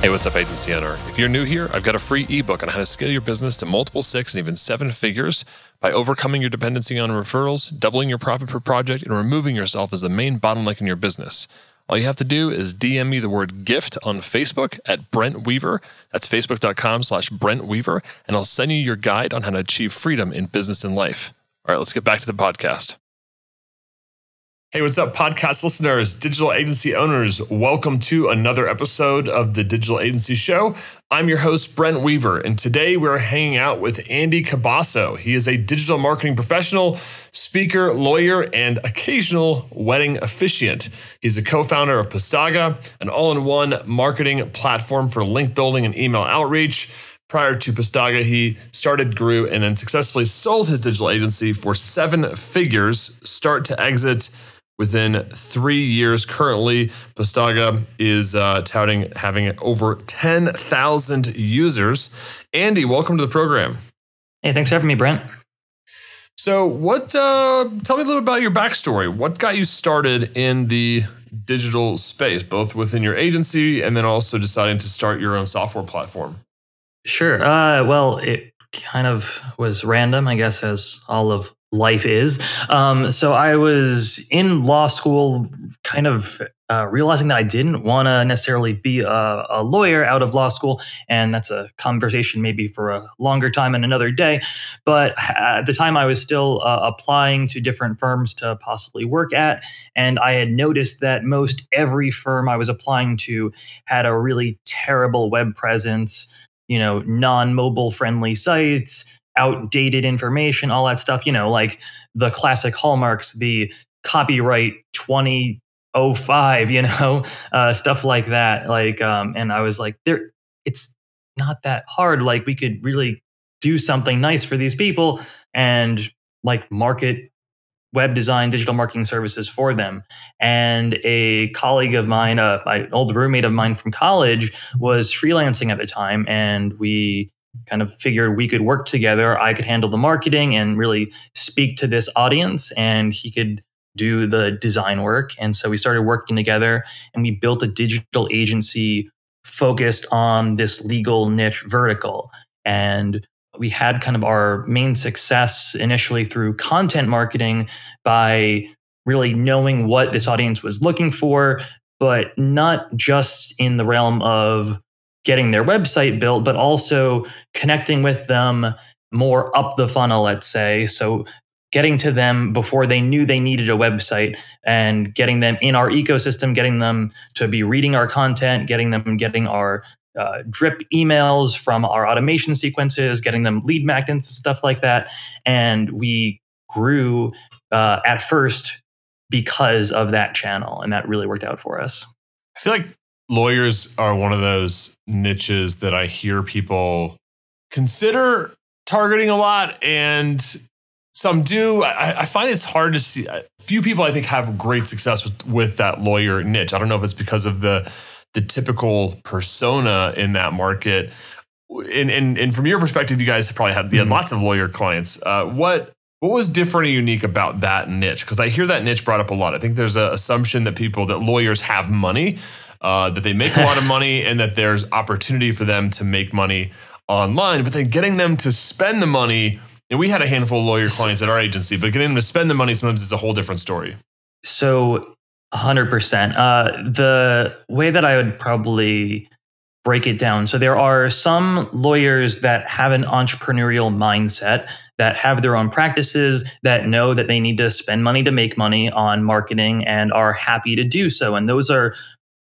Hey, what's up, agency owner? If you're new here, I've got a free ebook on how to scale your business to multiple six and even seven figures by overcoming your dependency on referrals, doubling your profit per project, and removing yourself as the main bottleneck in your business. All you have to do is DM me the word gift on Facebook at Brent Weaver. That's facebook.com slash Brent Weaver, and I'll send you your guide on how to achieve freedom in business and life. All right, let's get back to the podcast. Hey, what's up, podcast listeners, digital agency owners? Welcome to another episode of the Digital Agency Show. I'm your host, Brent Weaver, and today we're hanging out with Andy Cabasso. He is a digital marketing professional, speaker, lawyer, and occasional wedding officiant. He's a co founder of Postaga, an all in one marketing platform for link building and email outreach. Prior to Postaga, he started, grew, and then successfully sold his digital agency for seven figures, start to exit within three years. Currently, Postaga is uh, touting having over 10,000 users. Andy, welcome to the program. Hey, thanks for having me, Brent. So, what? Uh, tell me a little bit about your backstory. What got you started in the digital space, both within your agency and then also deciding to start your own software platform? Sure. Uh, well, it kind of was random, I guess, as all of life is. Um, so I was in law school, kind of uh, realizing that I didn't want to necessarily be a, a, lawyer out of law school. And that's a conversation maybe for a longer time and another day. But at the time, I was still uh, applying to different firms to possibly work at. And I had noticed that most every firm I was applying to had a really terrible web presence, you know, non mobile friendly sites outdated information, all that stuff, you know, like the classic hallmarks, the copyright 2005, you know, uh, stuff like that. Like, um, and I was like, there, it's not that hard. Like, we could really do something nice for these people and like market web design digital marketing services for them and a colleague of mine uh, old roommate of mine from college was freelancing at the time and we kind of figured we could work together. I could handle the marketing and really speak to this audience, and he could do the design work. And so we started working together and we built a digital agency focused on this legal niche vertical. And we had kind of our main success initially through content marketing by really knowing what this audience was looking for, but not just in the realm of getting their website built, but also connecting with them more up the funnel, let's say. So getting to them before they knew they needed a website and getting them in our ecosystem, getting them to be reading our content, getting them getting our uh, drip emails from our automation sequences, getting them lead magnets and stuff like that. And we grew uh, at first because of that channel, and that really worked out for us. I feel like lawyers are one of those niches that I hear people consider targeting a lot and some do. I, I, find it's hard to see. Few people, I think, have great success with, with that lawyer niche. I don't know if it's because of the the typical persona in that market. And, and, and from your perspective, you guys probably had, you had mm-hmm. lots of lawyer clients. Uh, what what was different and unique about that niche? Because I hear that niche brought up a lot. I think there's an assumption that people that lawyers have money, uh, that they make a lot of money and that there's opportunity for them to make money online. But then getting them to spend the money, and we had a handful of lawyer clients at our agency, but getting them to spend the money sometimes is a whole different story. So, 100%. Uh, the way that I would probably break it down. So there are some lawyers that have an entrepreneurial mindset that have their own practices that know that they need to spend money to make money on marketing and are happy to do so. And those are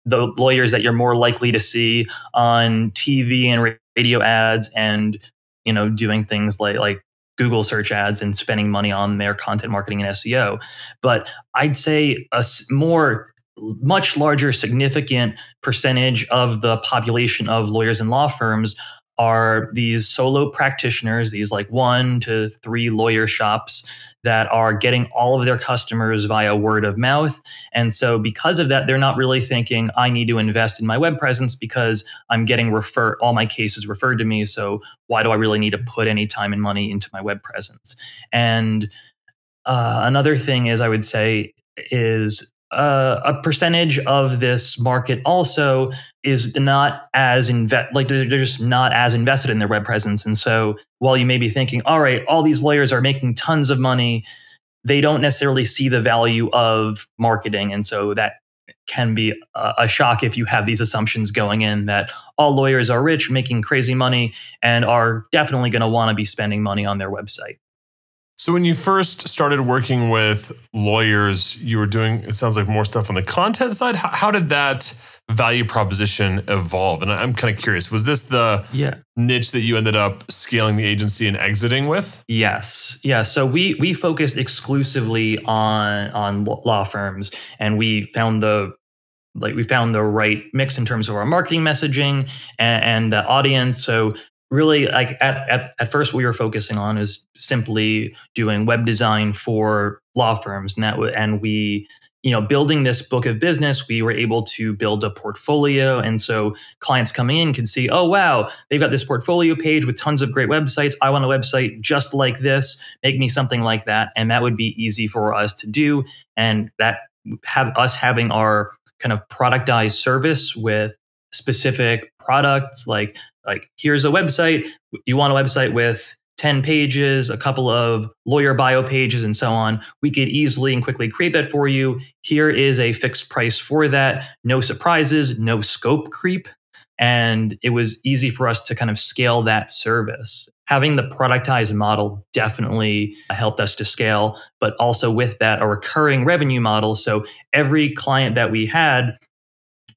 the lawyers that you're more likely to see on TV and radio ads and you know doing things like like Google search ads and spending money on their content marketing and SEO. But I'd say a more much larger significant percentage of the population of lawyers and law firms are these solo practitioners, these like one to three lawyer shops that are getting all of their customers via word of mouth. And so, because of that, they're not really thinking, I need to invest in my web presence because I'm getting refer all my cases referred to me. So, why do I really need to put any time and money into my web presence? And uh, another thing is, I would say, is uh, a percentage of this market also is not as invest like they're just not as invested in their web presence. And so while you may be thinking all right all these lawyers are making tons of money they don't necessarily see the value of marketing. And so that can be a, a shock if you have these assumptions going in that all lawyers are rich making crazy money and are definitely going to want to be spending money on their website so when you first started working with lawyers, you were doing it sounds like more stuff on the content side. How, how did that value proposition evolve? And I'm kind of curious, was this the yeah. niche that you ended up scaling the agency and exiting with? Yes. Yeah, so we we focused exclusively on on law firms and we found the like we found the right mix in terms of our marketing messaging and, and the audience. So really like at, at, at first we were focusing on is simply doing web design for law firms. And that and we you know building this book of business we were able to build a portfolio. And so clients coming in can see oh wow they've got this portfolio page with tons of great websites. I want a website just like this. Make me something like that. And that would be easy for us to do. And that have us having our kind of productized service with specific products like like here's a website you want a website with 10 pages a couple of lawyer bio pages and so on we could easily and quickly create that for you. Here is a fixed price for that. No surprises no scope creep. And it was easy for us to kind of scale that service. Having the productized model definitely helped us to scale but also with that a recurring revenue model. So every client that we had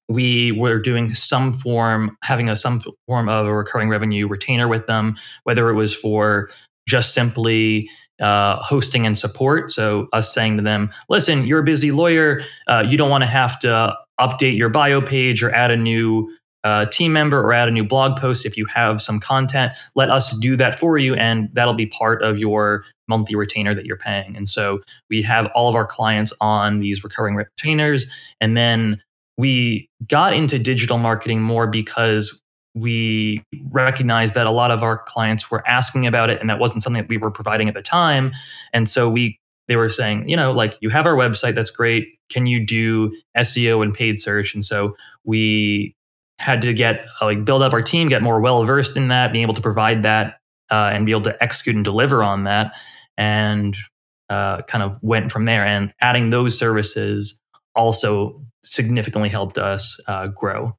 we were doing some form, having a some form of a recurring revenue retainer with them, whether it was for just simply uh, hosting and support. So us saying to them, "Listen, you're a busy lawyer. Uh, you don't want to have to update your bio page or add a new uh, team member or add a new blog post if you have some content. Let us do that for you, and that'll be part of your monthly retainer that you're paying." And so we have all of our clients on these recurring retainers, and then we got into digital marketing more because we recognized that a lot of our clients were asking about it and that wasn't something that we were providing at the time. And so we they were saying you know like you have our website that's great. Can you do seo and paid search? And so we had to get like build up our team get more well versed in that being able to provide that uh, and be able to execute and deliver on that and uh, kind of went from there. And adding those services also significantly helped us uh, grow.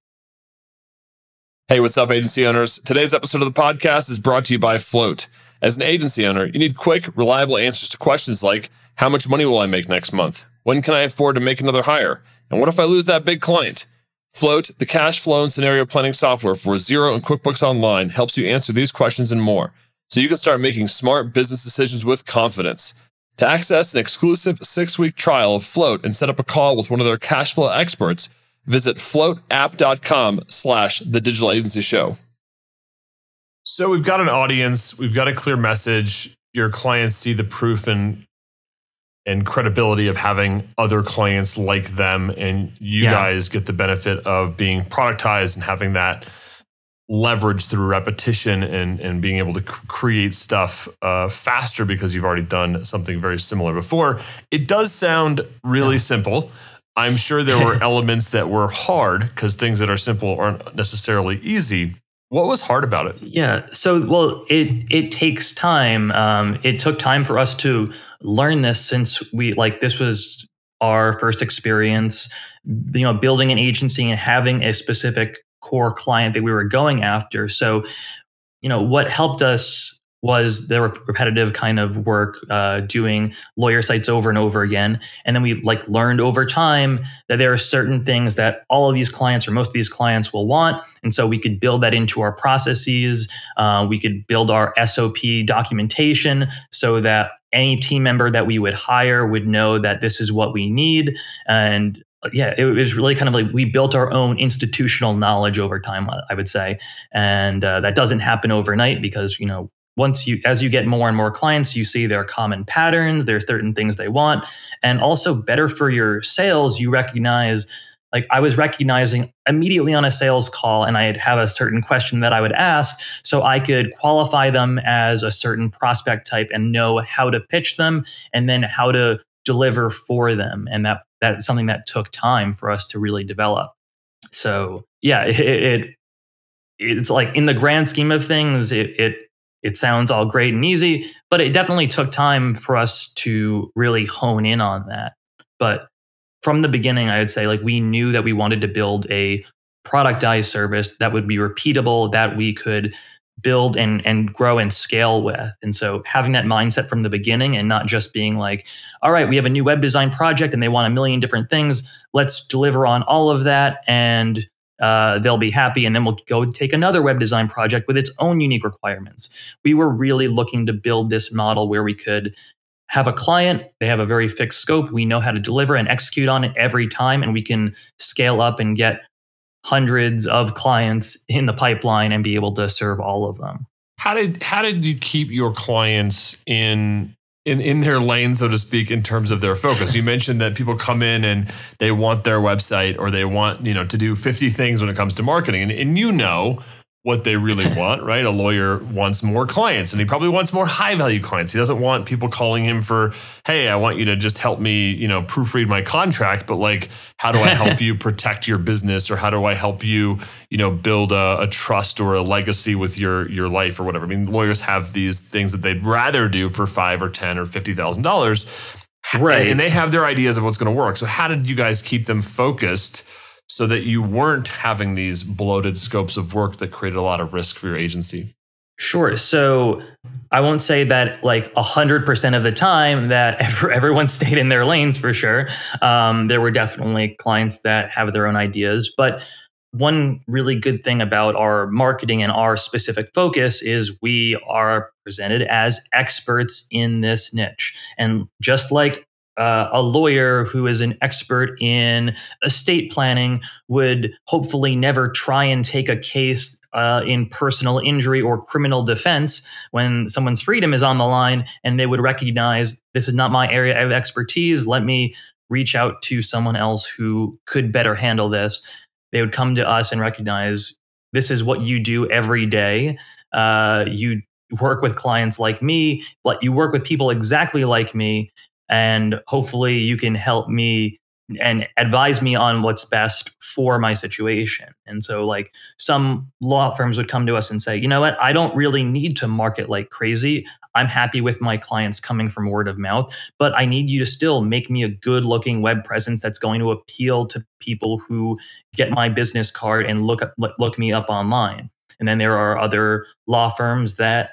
Hey, what's up, agency owners? Today's episode of the podcast is brought to you by Float. As an agency owner, you need quick, reliable answers to questions like How much money will I make next month? When can I afford to make another hire? And what if I lose that big client? Float, the cash flow and scenario planning software for Xero and QuickBooks Online, helps you answer these questions and more so you can start making smart business decisions with confidence. To access an exclusive six week trial of Float and set up a call with one of their cash flow experts, visit floatapp.com slash the digital agency show. So we've got an audience, we've got a clear message. Your clients see the proof and and credibility of having other clients like them, and you yeah. guys get the benefit of being productized and having that leverage through repetition and and being able to create stuff uh, faster because you've already done something very similar before. It does sound really yeah. simple. I'm sure there were elements that were hard because things that are simple aren't necessarily easy. What was hard about it? Yeah. So, well, it it takes time. Um, it took time for us to learn this since we like this was our first experience. You know, building an agency and having a specific core client that we were going after. So, you know, what helped us was the repetitive kind of work uh, doing lawyer sites over and over again. And then we like learned over time that there are certain things that all of these clients or most of these clients will want. And so we could build that into our processes. Uh, we could build our sop documentation so that any team member that we would hire would know that this is what we need. And yeah, it was really kind of like we built our own institutional knowledge over time, I would say, and uh, that doesn't happen overnight because you know once you as you get more and more clients you see their common patterns there's certain things they want. And also better for your sales you recognize like i was recognizing immediately on a sales call and i'd have a certain question that i would ask so i could qualify them as a certain prospect type and know how to pitch them and then how to deliver for them. And that that's something that took time for us to really develop so yeah it, it it's like in the grand scheme of things it, it it sounds all great and easy, but it definitely took time for us to really hone in on that. But from the beginning, I would say like we knew that we wanted to build a productized service that would be repeatable, that we could build and and grow and scale with. And so having that mindset from the beginning and not just being like, all right, we have a new web design project and they want a million different things. Let's deliver on all of that and uh, they'll be happy, and then we'll go take another web design project with its own unique requirements. We were really looking to build this model where we could have a client, they have a very fixed scope, we know how to deliver and execute on it every time, and we can scale up and get hundreds of clients in the pipeline and be able to serve all of them. How did how did you keep your clients in in, in their lane, so to speak, in terms of their focus. You mentioned that people come in and they want their website or they want, you know, to do 50 things when it comes to marketing. And, and you know what they really want, right? A lawyer wants more clients and he probably wants more high value clients. He doesn't want people calling him for, hey, I want you to just help me, you know, proofread my contract, but like, how do I help you protect your business or how do I help you, you know, build a, a, trust or a legacy with your your life or whatever? I mean, lawyers have these things that they'd rather do for five or ten or fifty thousand dollars. Right. And they have their ideas of what's going to work. So how did you guys keep them focused? So that you weren't having these bloated scopes of work that created a lot of risk for your agency? Sure. So I won't say that like 100% of the time that everyone stayed in their lanes for sure. Um, there were definitely clients that have their own ideas. But one really good thing about our marketing and our specific focus is we are presented as experts in this niche. And just like uh, a lawyer who is an expert in estate planning would hopefully never try and take a case uh, in personal injury or criminal defense when someone's freedom is on the line and they would recognize this is not my area of expertise. Let me reach out to someone else who could better handle this. They would come to us and recognize this is what you do every day. Uh, you work with clients like me, but you work with people exactly like me and hopefully you can help me and advise me on what's best for my situation. And so, like, some law firms would come to us and say, you know what, I don't really need to market like crazy. I'm happy with my clients coming from word of mouth, but I need you to still make me a good looking web presence that's going to appeal to people who get my business card and look up, look me up online. And then there are other law firms that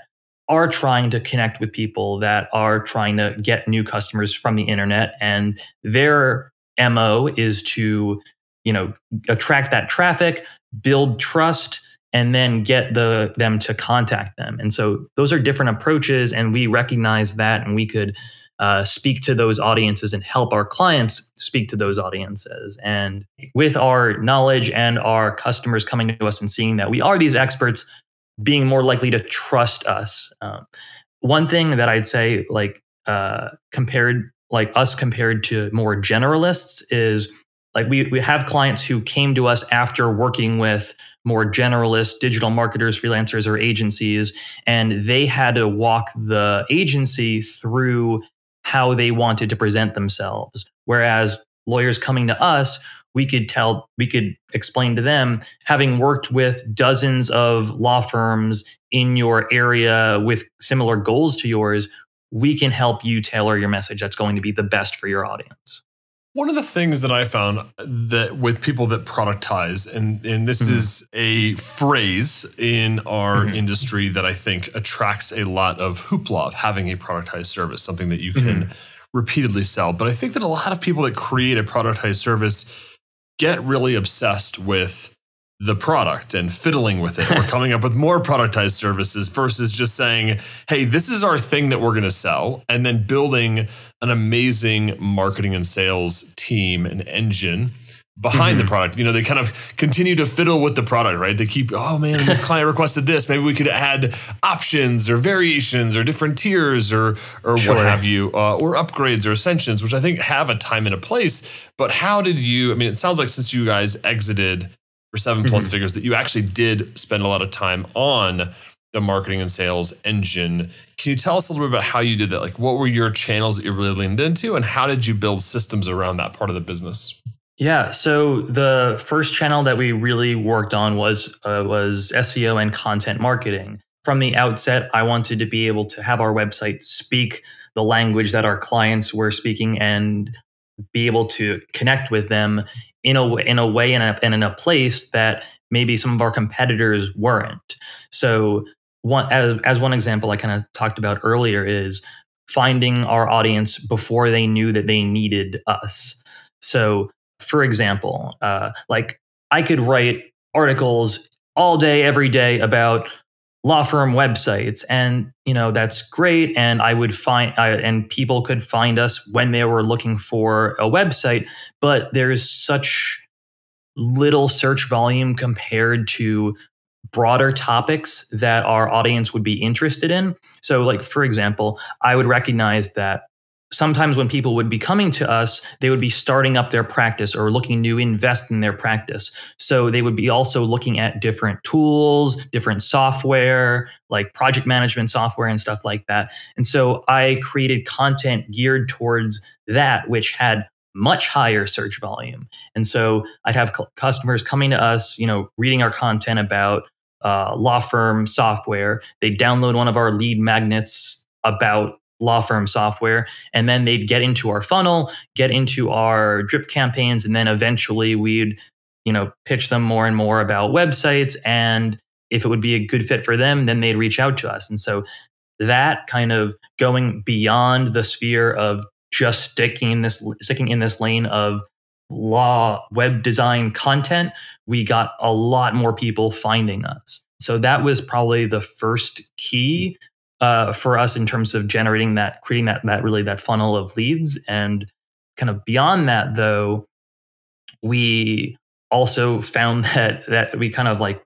are trying to connect with people that are trying to get new customers from the internet and their mo is to you know attract that traffic build trust and then get the them to contact them. And so those are different approaches and we recognize that and we could uh, speak to those audiences and help our clients speak to those audiences. And with our knowledge and our customers coming to us and seeing that we are these experts being more likely to trust us. Um, one thing that I'd say, like uh, compared, like us compared to more generalists, is like we we have clients who came to us after working with more generalist digital marketers, freelancers, or agencies, and they had to walk the agency through how they wanted to present themselves. Whereas lawyers coming to us we could tell, we could explain to them, having worked with dozens of law firms in your area with similar goals to yours, we can help you tailor your message that's going to be the best for your audience. One of the things that I found that with people that productize, and, and this mm-hmm. is a phrase in our mm-hmm. industry that I think attracts a lot of hoopla of having a productized service, something that you can mm-hmm. Repeatedly sell. But I think that a lot of people that create a productized service get really obsessed with the product and fiddling with it or coming up with more productized services versus just saying, hey, this is our thing that we're going to sell, and then building an amazing marketing and sales team and engine behind mm-hmm. the product. You know, they kind of continue to fiddle with the product, right? They keep, oh man, this client requested this. Maybe we could add options or variations or different tiers or or sure. what have you, uh, or upgrades or ascensions, which I think have a time and a place. But how did you? I mean, it sounds like since you guys exited for 7 plus mm-hmm. figures, that you actually did spend a lot of time on the marketing and sales engine. Can you tell us a little bit about how you did that? Like, what were your channels that you really leaned into, and how did you build systems around that part of the business? Yeah, so the first channel that we really worked on was uh, was SEO and content marketing. From the outset, I wanted to be able to have our website speak the language that our clients were speaking and be able to connect with them in a in a way and, a, and in a place that maybe some of our competitors weren't. So one as, as one example I kind of talked about earlier is finding our audience before they knew that they needed us. So for example, uh, like I could write articles all day, every day about law firm websites, and you know that's great. And I would find, I, and people could find us when they were looking for a website. But there's such little search volume compared to broader topics that our audience would be interested in. So, like for example, I would recognize that sometimes when people would be coming to us, they would be starting up their practice or looking to invest in their practice. So they would be also looking at different tools, different software, like project management software and stuff like that. And so I created content geared towards that, which had much higher search volume. And so I'd have customers coming to us, you know, reading our content about uh, law firm software. They download one of our lead magnets about law firm software. And then they'd get into our funnel, get into our drip campaigns, and then eventually we'd, you know, pitch them more and more about websites. And if it would be a good fit for them, then they'd reach out to us. And so that kind of going beyond the sphere of just sticking in this sticking in this lane of law web design content, we got a lot more people finding us. So that was probably the first key uh, for us in terms of generating that, creating that that really that funnel of leads, and kind of beyond that, though, we also found that that we kind of like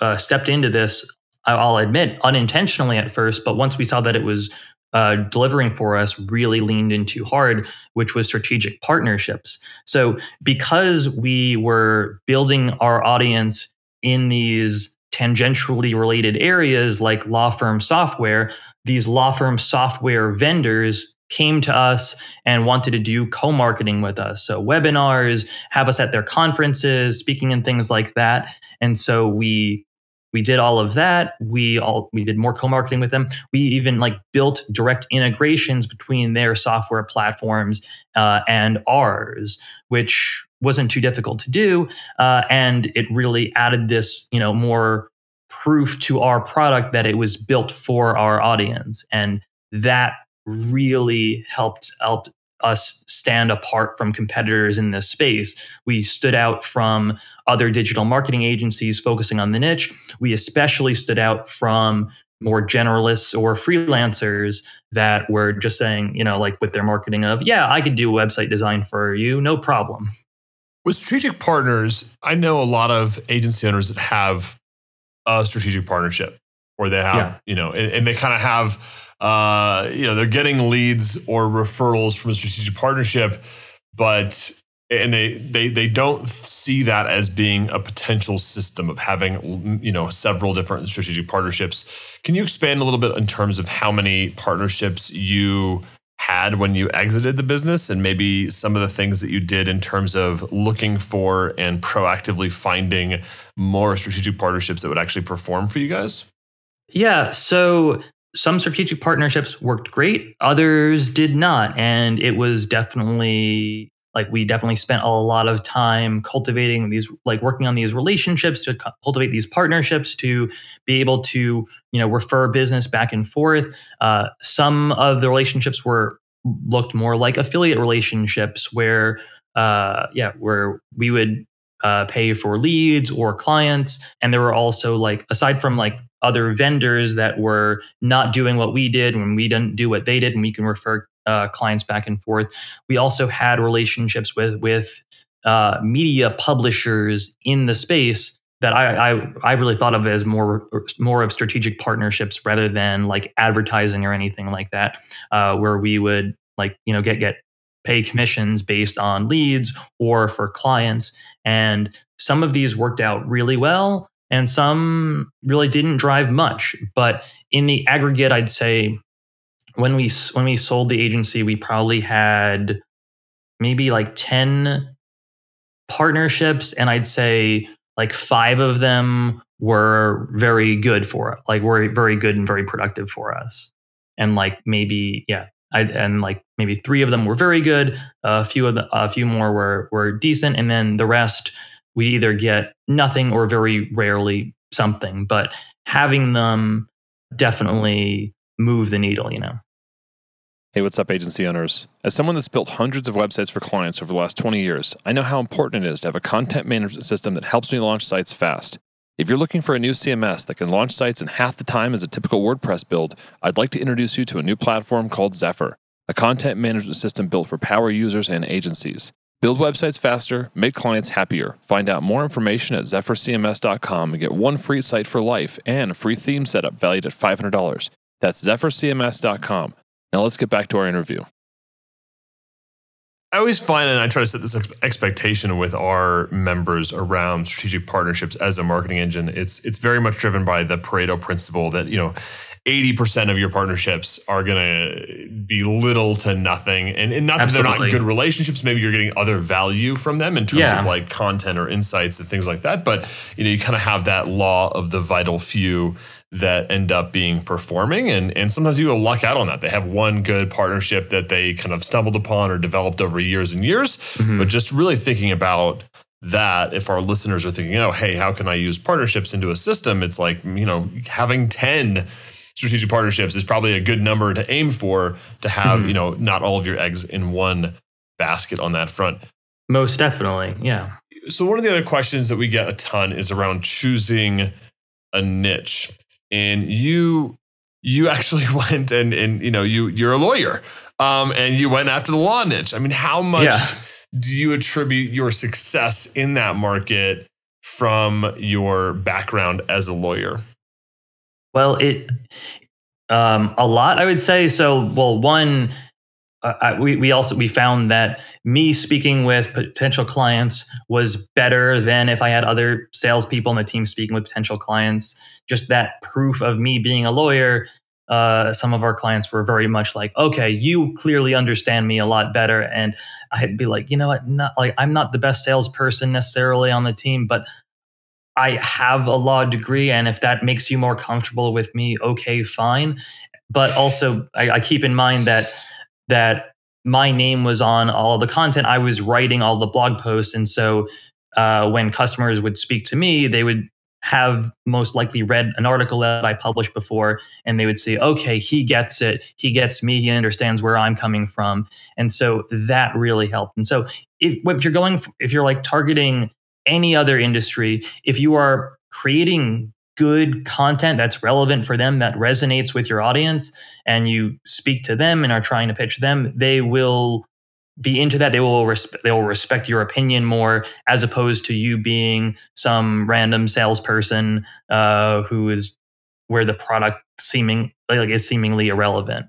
uh, stepped into this. I'll admit unintentionally at first, but once we saw that it was uh, delivering for us, really leaned into hard, which was strategic partnerships. So because we were building our audience in these tangentially related areas like law firm software, these law firm software vendors came to us and wanted to do co-marketing with us. So webinars, have us at their conferences, speaking and things like that. And so we we did all of that. We all we did more co-marketing with them. We even like built direct integrations between their software platforms uh, and ours, which wasn't too difficult to do, uh, and it really added this you know more proof to our product that it was built for our audience, and that really helped helped us stand apart from competitors in this space. We stood out from other digital marketing agencies focusing on the niche. We especially stood out from more generalists or freelancers that were just saying, you know, like with their marketing of, yeah, I could do website design for you, no problem. With strategic partners, I know a lot of agency owners that have a strategic partnership or they have, yeah. you know, and, and they kind of have uh, you know, they're getting leads or referrals from a strategic partnership, but and they they they don't see that as being a potential system of having you know several different strategic partnerships. Can you expand a little bit in terms of how many partnerships you had when you exited the business and maybe some of the things that you did in terms of looking for and proactively finding more strategic partnerships that would actually perform for you guys? Yeah, so some strategic partnerships worked great, others did not. And it was definitely like we definitely spent a lot of time cultivating these like working on these relationships to cultivate these partnerships to be able to you know refer business back and forth uh, some of the relationships were looked more like affiliate relationships where uh, yeah where we would uh, pay for leads or clients. And there were also like, aside from like other vendors that were not doing what we did when we didn't do what they did, and we can refer uh, clients back and forth. We also had relationships with with uh, media publishers in the space that I, I, I really thought of as more more of strategic partnerships rather than like advertising or anything like that, uh, where we would like you know get get pay commissions based on leads or for clients. And some of these worked out really well, and some really didn't drive much. But in the aggregate, I'd say when we when we sold the agency, we probably had maybe like ten partnerships, and I'd say like five of them were very good for like were very good and very productive for us. And like maybe yeah I, and like maybe three of them were very good a few of the a few more were were decent and then the rest we either get nothing or very rarely something. But having them definitely move the needle you know Hey, what's up, agency owners? As someone that's built hundreds of websites for clients over the last 20 years, I know how important it is to have a content management system that helps me launch sites fast. If you're looking for a new CMS that can launch sites in half the time as a typical WordPress build, I'd like to introduce you to a new platform called Zephyr, a content management system built for power users and agencies. Build websites faster, make clients happier. Find out more information at zephyrcms.com and get one free site for life and a free theme setup valued at $500. That's zephyrcms.com. Now let's get back to our interview. I always find, and I try to set this expectation with our members around strategic partnerships as a marketing engine. It's it's very much driven by the Pareto principle that you know. 80% of your partnerships are going to be little to nothing. And, and not that they're not good relationships. Maybe you're getting other value from them in terms yeah. of like content or insights and things like that. But, you know, you kind of have that law of the vital few that end up being performing and and sometimes people luck out on that. They have one good partnership that they kind of stumbled upon or developed over years and years. Mm-hmm. but just really thinking about that if our listeners are thinking oh hey how can i use partnerships into a system? It's like you know having 10 strategic partnerships is probably a good number to aim for to have mm-hmm. you know not all of your eggs in one basket on that front. Most definitely yeah. So one of the other questions that we get a ton is around choosing a niche and you you actually went and and you know you you're a lawyer um, and you went after the law niche. I mean, how much yeah. do you attribute your success in that market from your background as a lawyer? Well, it um, a lot, I would say. So, well, one, uh, we, we also we found that me speaking with potential clients was better than if I had other salespeople on the team speaking with potential clients. Just that proof of me being a lawyer. Uh, some of our clients were very much like, "Okay, you clearly understand me a lot better," and I'd be like, "You know what? Not like I'm not the best salesperson necessarily on the team, but I have a law degree, and if that makes you more comfortable with me, okay, fine." But also, I, I keep in mind that that my name was on all the content. I was writing all the blog posts. And so uh, when customers would speak to me, they would have most likely read an article that I published before, and they would say, okay, he gets it. He gets me. He understands where I'm coming from. And so that really helped. And so if, if you're going, if you're like targeting any other industry, if you are creating good content that's relevant for them that resonates with your audience and you speak to them and are trying to pitch them they will be into that. They will resp- they will respect your opinion more as opposed to you being some random salesperson uh, who is where the product seeming like is seemingly irrelevant.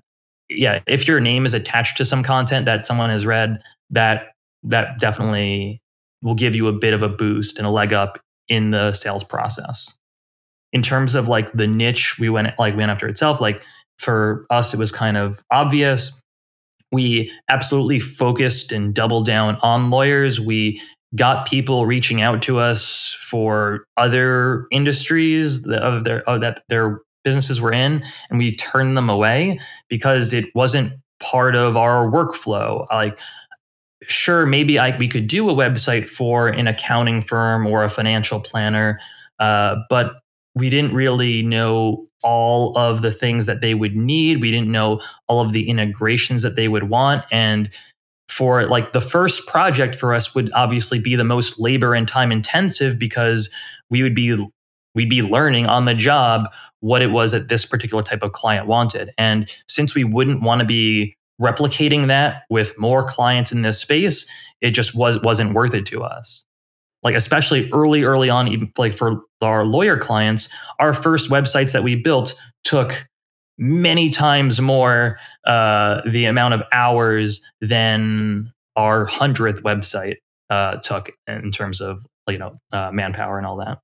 Yeah if your name is attached to some content that someone has read that that definitely will give you a bit of a boost and a leg up in the sales process in terms of like the niche we went like went after itself like for us it was kind of obvious. We absolutely focused and doubled down on lawyers. We got people reaching out to us for other industries of their of that their businesses were in and we turned them away because it wasn't part of our workflow. Like sure maybe I, we could do a website for an accounting firm or a financial planner uh, but we didn't really know all of the things that they would need. We didn't know all of the integrations that they would want. And for like the first project for us would obviously be the most labor and time intensive because we would be we'd be learning on the job what it was that this particular type of client wanted. And since we wouldn't want to be replicating that with more clients in this space, it just was wasn't worth it to us. Like especially early, early on, even like for our lawyer clients, our first websites that we built took many times more uh, the amount of hours than our hundredth website uh, took in terms of you know uh, manpower and all that.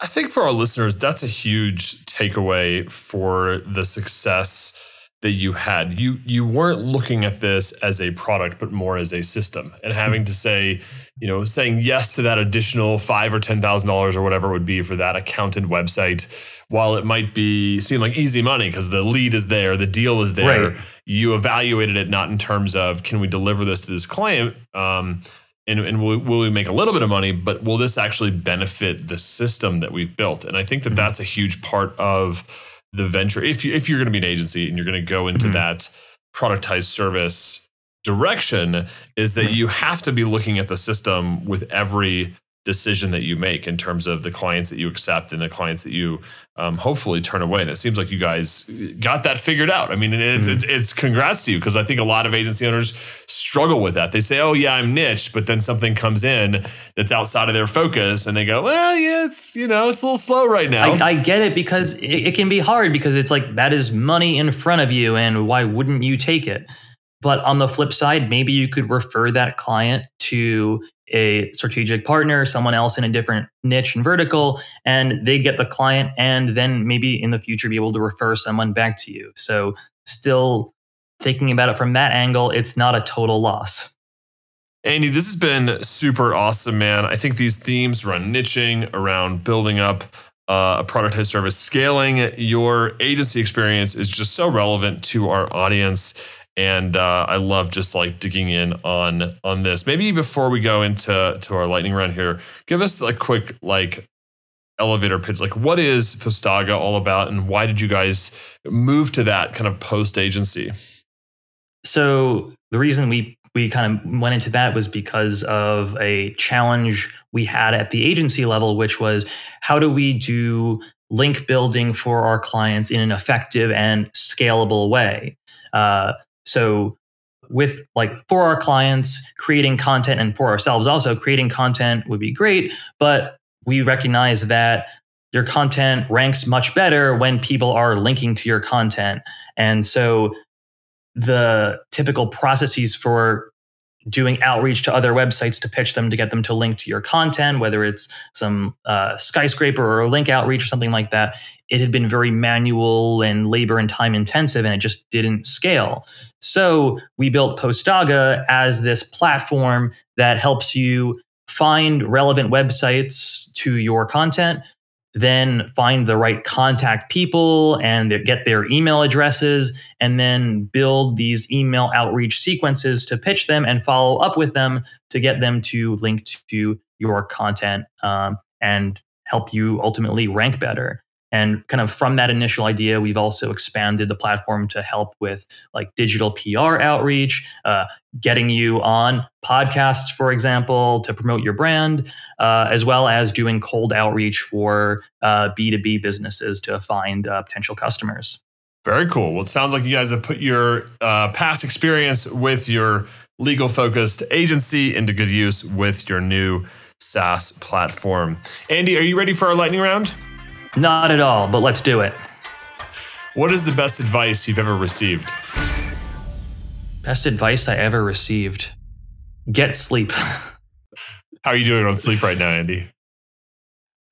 I think for our listeners, that's a huge takeaway for the success that you had. You you weren't looking at this as a product, but more as a system, and having to say, you know, saying yes to that additional five or ten thousand dollars or whatever it would be for that accountant website. While it might be seem like easy money because the lead is there, the deal is there, right. you evaluated it not in terms of can we deliver this to this client. Um, and, and will, will, we make a little bit of money but will this actually benefit the system that we've built and i think that mm-hmm. that's a huge part of the venture if you if you're going to be an agency and you're going to go into mm-hmm. that productized service direction is that you have to be looking at the system with every decision that you make in terms of the clients that you accept and the clients that you um, hopefully turn away. And it seems like you guys got that figured out. I mean, it's, mm-hmm. it's, it's, congrats to you because I think a lot of agency owners struggle with that. They say, oh, yeah, I'm niche, but then something comes in that's outside of their focus and they go, well, yeah, it's, you know, it's a little slow right now. I, I get it because it, it can be hard because it's like that is money in front of you and why wouldn't you take it? But on the flip side, maybe you could refer that client to a strategic partner, someone else in a different niche and vertical, and they get the client and then maybe in the future be able to refer someone back to you. So, still thinking about it from that angle, it's not a total loss. Andy, this has been super awesome, man. I think these themes around niching, around building up uh, a productized service, scaling your agency experience is just so relevant to our audience and uh, I love just like digging in on on this. Maybe before we go into to our lightning round here, give us a quick like elevator pitch. Like, what is Postaga all about, and why did you guys move to that kind of post agency? So the reason we we kind of went into that was because of a challenge we had at the agency level, which was how do we do link building for our clients in an effective and scalable way. Uh, so with like for our clients, creating content and for ourselves also creating content would be great, but we recognize that your content ranks much better when people are linking to your content. And so the typical processes for doing outreach to other websites to pitch them to get them to link to your content, whether it's some uh, skyscraper or link outreach or something like that, it had been very manual and labor and time intensive and it just didn't scale. So we built Postaga as this platform that helps you find relevant websites to your content, then find the right contact people and get their email addresses and then build these email outreach sequences to pitch them and follow up with them to get them to link to your content um, and help you ultimately rank better and kind of from that initial idea, we've also expanded the platform to help with like digital PR outreach, uh, getting you on podcasts, for example, to promote your brand, uh, as well as doing cold outreach for uh, B2B businesses to find uh, potential customers. Very cool. Well, it sounds like you guys have put your uh, past experience with your legal focused agency into good use with your new SaaS platform. Andy, are you ready for our lightning round? Not at all, but let's do it. What is the best advice you've ever received? Best advice I ever received get sleep. How are you doing on sleep right now, Andy?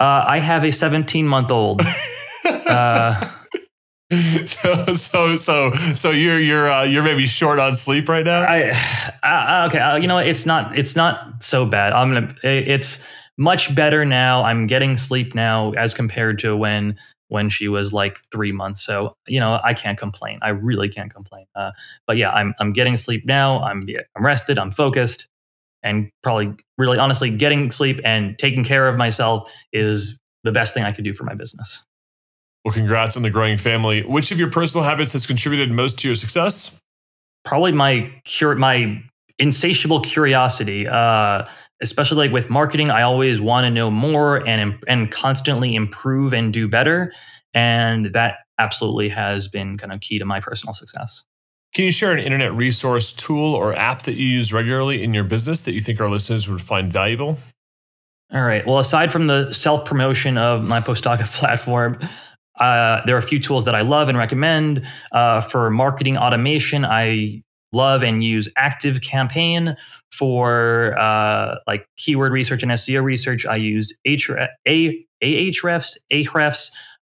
Uh, I have a 17 month old. uh, so so so so you're you're uh, you're maybe short on sleep right now. I uh, okay. Uh, you know it's not it's not so bad. I'm gonna it's much better now. I'm getting sleep now as compared to when when she was like three months. So you know, I can't complain. I really can't complain. Uh, but yeah, I'm I'm getting sleep now. I'm I'm rested. I'm focused, and probably really honestly, getting sleep and taking care of myself is the best thing I could do for my business. Well, congrats on the growing family. Which of your personal habits has contributed most to your success? Probably my cure my insatiable curiosity. Uh, especially like with marketing, I always want to know more and and constantly improve and do better. And that absolutely has been kind of key to my personal success. Can you share an internet resource, tool, or app that you use regularly in your business that you think our listeners would find valuable? All right. Well, aside from the self promotion of my Postaga platform, uh, there are a few tools that I love and recommend. Uh, for marketing automation, I love and use Active Campaign. For uh, like keyword research and SEO research, I use H- A- Ahrefs, Ahrefs,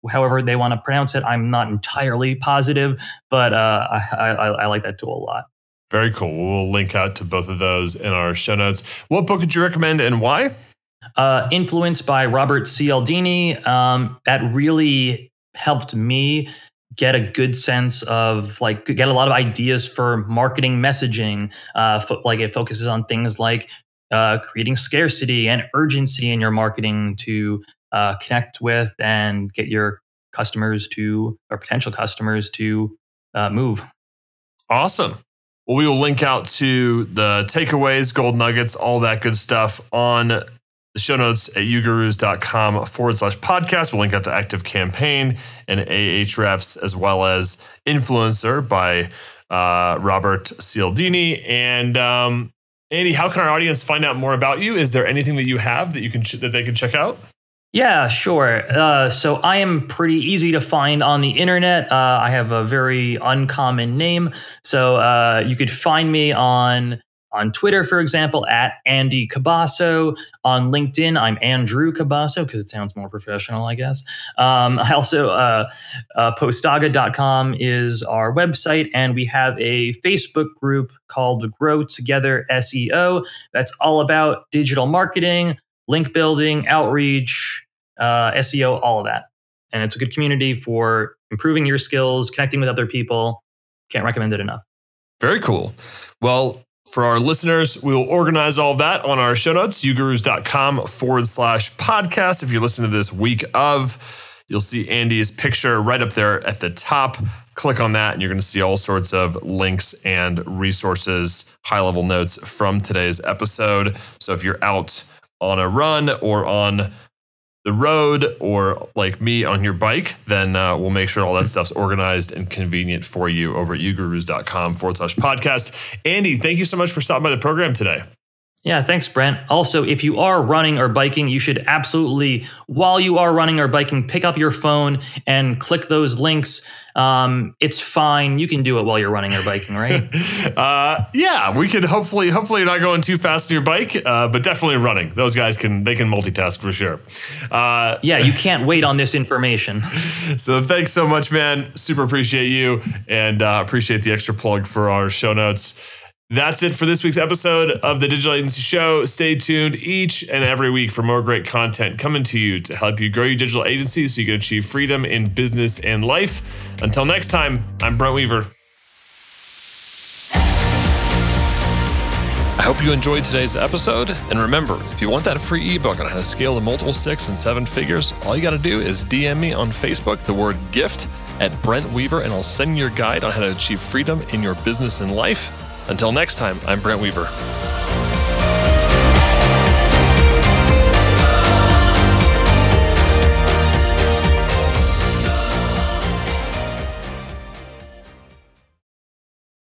however they want to pronounce it. I'm not entirely positive, but uh, I, I, I like that tool a lot. Very cool. We'll link out to both of those in our show notes. What book would you recommend and why? Uh, influenced by Robert Cialdini. Um, that really helped me get a good sense of like get a lot of ideas for marketing messaging uh, fo- like it focuses on things like uh, creating scarcity and urgency in your marketing to uh, connect with and get your customers to or potential customers to uh, move. Awesome. Well we will link out to the takeaways gold nuggets all that good stuff on the show notes at ugurus.com forward slash podcast. We'll link out to Active Campaign and Ahrefs as well as Influencer by uh, Robert Cialdini. And um, Andy, how can our audience find out more about you? Is there anything that you have that you can ch- that they can check out? Yeah, sure. Uh, so I am pretty easy to find on the internet. Uh, I have a very uncommon name. So uh, you could find me on on Twitter, for example, at Andy Cabasso. On LinkedIn, I'm Andrew Cabasso because it sounds more professional, I guess. Um, I also, uh, uh, Postaga.com is our website, and we have a Facebook group called Grow Together SEO. That's all about digital marketing, link building, outreach, uh, SEO, all of that. And it's a good community for improving your skills, connecting with other people. Can't recommend it enough. Very cool. Well, for our listeners, we will organize all that on our show notes, ugurus.com forward slash podcast. If you're listening to this week of, you'll see Andy's picture right up there at the top. Click on that, and you're going to see all sorts of links and resources, high level notes from today's episode. So if you're out on a run or on the road or like me on your bike, then uh, we'll make sure all that stuff's organized and convenient for you over at ugurus.com forward slash podcast. Andy, thank you so much for stopping by the program today. Yeah, thanks, Brent. Also, if you are running or biking, you should absolutely, while you are running or biking, pick up your phone and click those links. Um, it's fine. You can do it while you're running or biking, right? uh, yeah, we could hopefully, hopefully you're not going too fast on your bike, uh, but definitely running. Those guys can they can multitask for sure. Uh, yeah, you can't wait on this information. so thanks so much, man. Super appreciate you and uh, appreciate the extra plug for our show notes. That's it for this week's episode of the Digital Agency Show. Stay tuned each and every week for more great content coming to you to help you grow your digital agency so you can achieve freedom in business and life. Until next time, I'm Brent Weaver. I hope you enjoyed today's episode. And remember, if you want that free ebook on how to scale to multiple six and seven figures, all you got to do is DM me on Facebook the word gift at Brent Weaver, and I'll send you your guide on how to achieve freedom in your business and life. Until next time, I'm Brent Weaver.